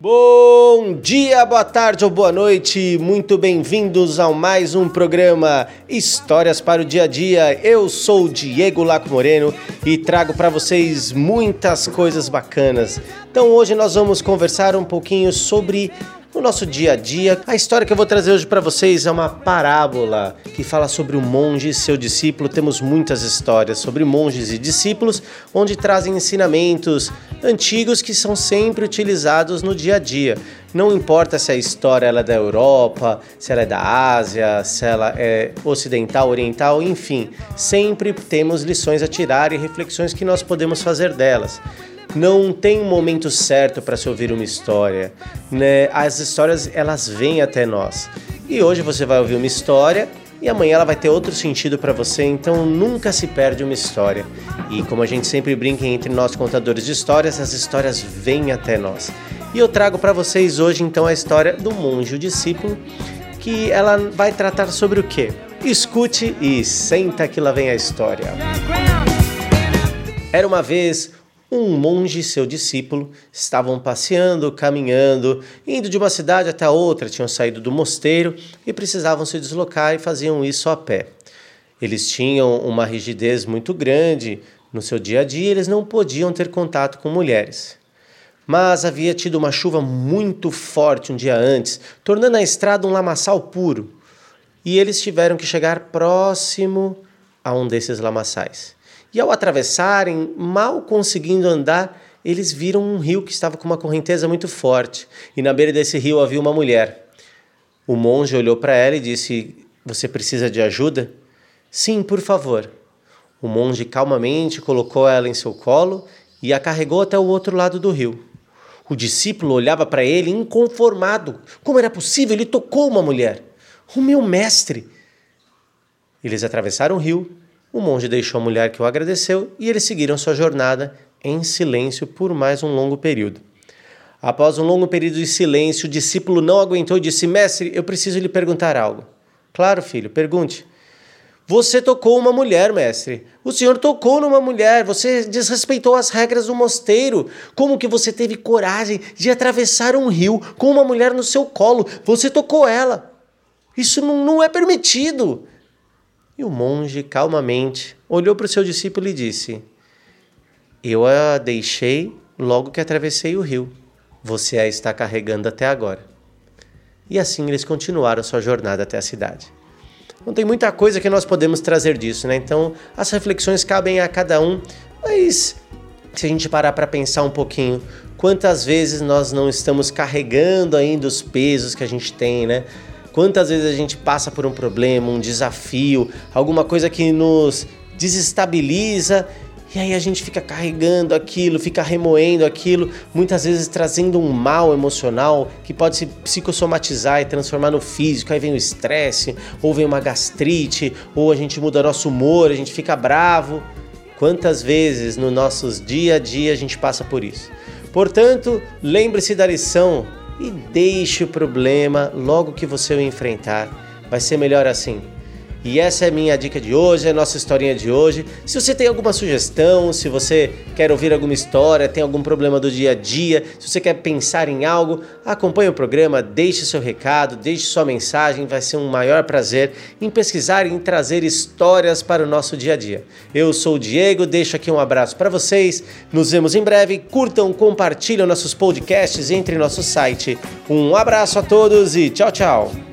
Bom dia, boa tarde ou boa noite, muito bem-vindos a mais um programa Histórias para o Dia a Dia. Eu sou Diego Laco Moreno e trago para vocês muitas coisas bacanas. Então hoje nós vamos conversar um pouquinho sobre no nosso dia a dia. A história que eu vou trazer hoje para vocês é uma parábola que fala sobre o monge e seu discípulo. Temos muitas histórias sobre monges e discípulos, onde trazem ensinamentos antigos que são sempre utilizados no dia a dia. Não importa se a história ela é da Europa, se ela é da Ásia, se ela é ocidental, oriental, enfim, sempre temos lições a tirar e reflexões que nós podemos fazer delas. Não tem um momento certo para se ouvir uma história. Né? As histórias elas vêm até nós. E hoje você vai ouvir uma história e amanhã ela vai ter outro sentido para você, então nunca se perde uma história. E como a gente sempre brinca entre nós contadores de histórias, as histórias vêm até nós. E eu trago para vocês hoje então a história do monge o discípulo, que ela vai tratar sobre o quê? Escute e senta que lá vem a história. Era uma vez um monge e seu discípulo estavam passeando, caminhando, indo de uma cidade até outra, tinham saído do mosteiro e precisavam se deslocar e faziam isso a pé. Eles tinham uma rigidez muito grande no seu dia a dia, eles não podiam ter contato com mulheres. Mas havia tido uma chuva muito forte um dia antes, tornando a estrada um lamaçal puro, e eles tiveram que chegar próximo a um desses lamaçais. E ao atravessarem, mal conseguindo andar, eles viram um rio que estava com uma correnteza muito forte, e na beira desse rio havia uma mulher. O monge olhou para ela e disse: Você precisa de ajuda? Sim, por favor. O monge calmamente colocou ela em seu colo e a carregou até o outro lado do rio. O discípulo olhava para ele inconformado. Como era possível? Ele tocou uma mulher. O meu mestre! Eles atravessaram o rio o monge deixou a mulher que o agradeceu e eles seguiram sua jornada em silêncio por mais um longo período. Após um longo período de silêncio, o discípulo não aguentou e disse: Mestre, eu preciso lhe perguntar algo. Claro, filho, pergunte. Você tocou uma mulher, mestre. O senhor tocou numa mulher, você desrespeitou as regras do mosteiro. Como que você teve coragem de atravessar um rio com uma mulher no seu colo? Você tocou ela. Isso não, não é permitido. E o monge, calmamente, olhou para o seu discípulo e disse: Eu a deixei logo que atravessei o rio. Você a está carregando até agora. E assim eles continuaram sua jornada até a cidade. Não tem muita coisa que nós podemos trazer disso, né? Então, as reflexões cabem a cada um, mas se a gente parar para pensar um pouquinho, quantas vezes nós não estamos carregando ainda os pesos que a gente tem, né? Quantas vezes a gente passa por um problema, um desafio, alguma coisa que nos desestabiliza e aí a gente fica carregando aquilo, fica remoendo aquilo, muitas vezes trazendo um mal emocional que pode se psicossomatizar e transformar no físico. Aí vem o estresse, ou vem uma gastrite, ou a gente muda nosso humor, a gente fica bravo. Quantas vezes no nossos dia a dia a gente passa por isso? Portanto, lembre-se da lição e deixe o problema logo que você o enfrentar. Vai ser melhor assim. E essa é a minha dica de hoje, é a nossa historinha de hoje. Se você tem alguma sugestão, se você quer ouvir alguma história, tem algum problema do dia a dia, se você quer pensar em algo, acompanhe o programa, deixe seu recado, deixe sua mensagem, vai ser um maior prazer em pesquisar e em trazer histórias para o nosso dia a dia. Eu sou o Diego, deixo aqui um abraço para vocês, nos vemos em breve, curtam, compartilhem nossos podcasts entre nosso site. Um abraço a todos e tchau, tchau!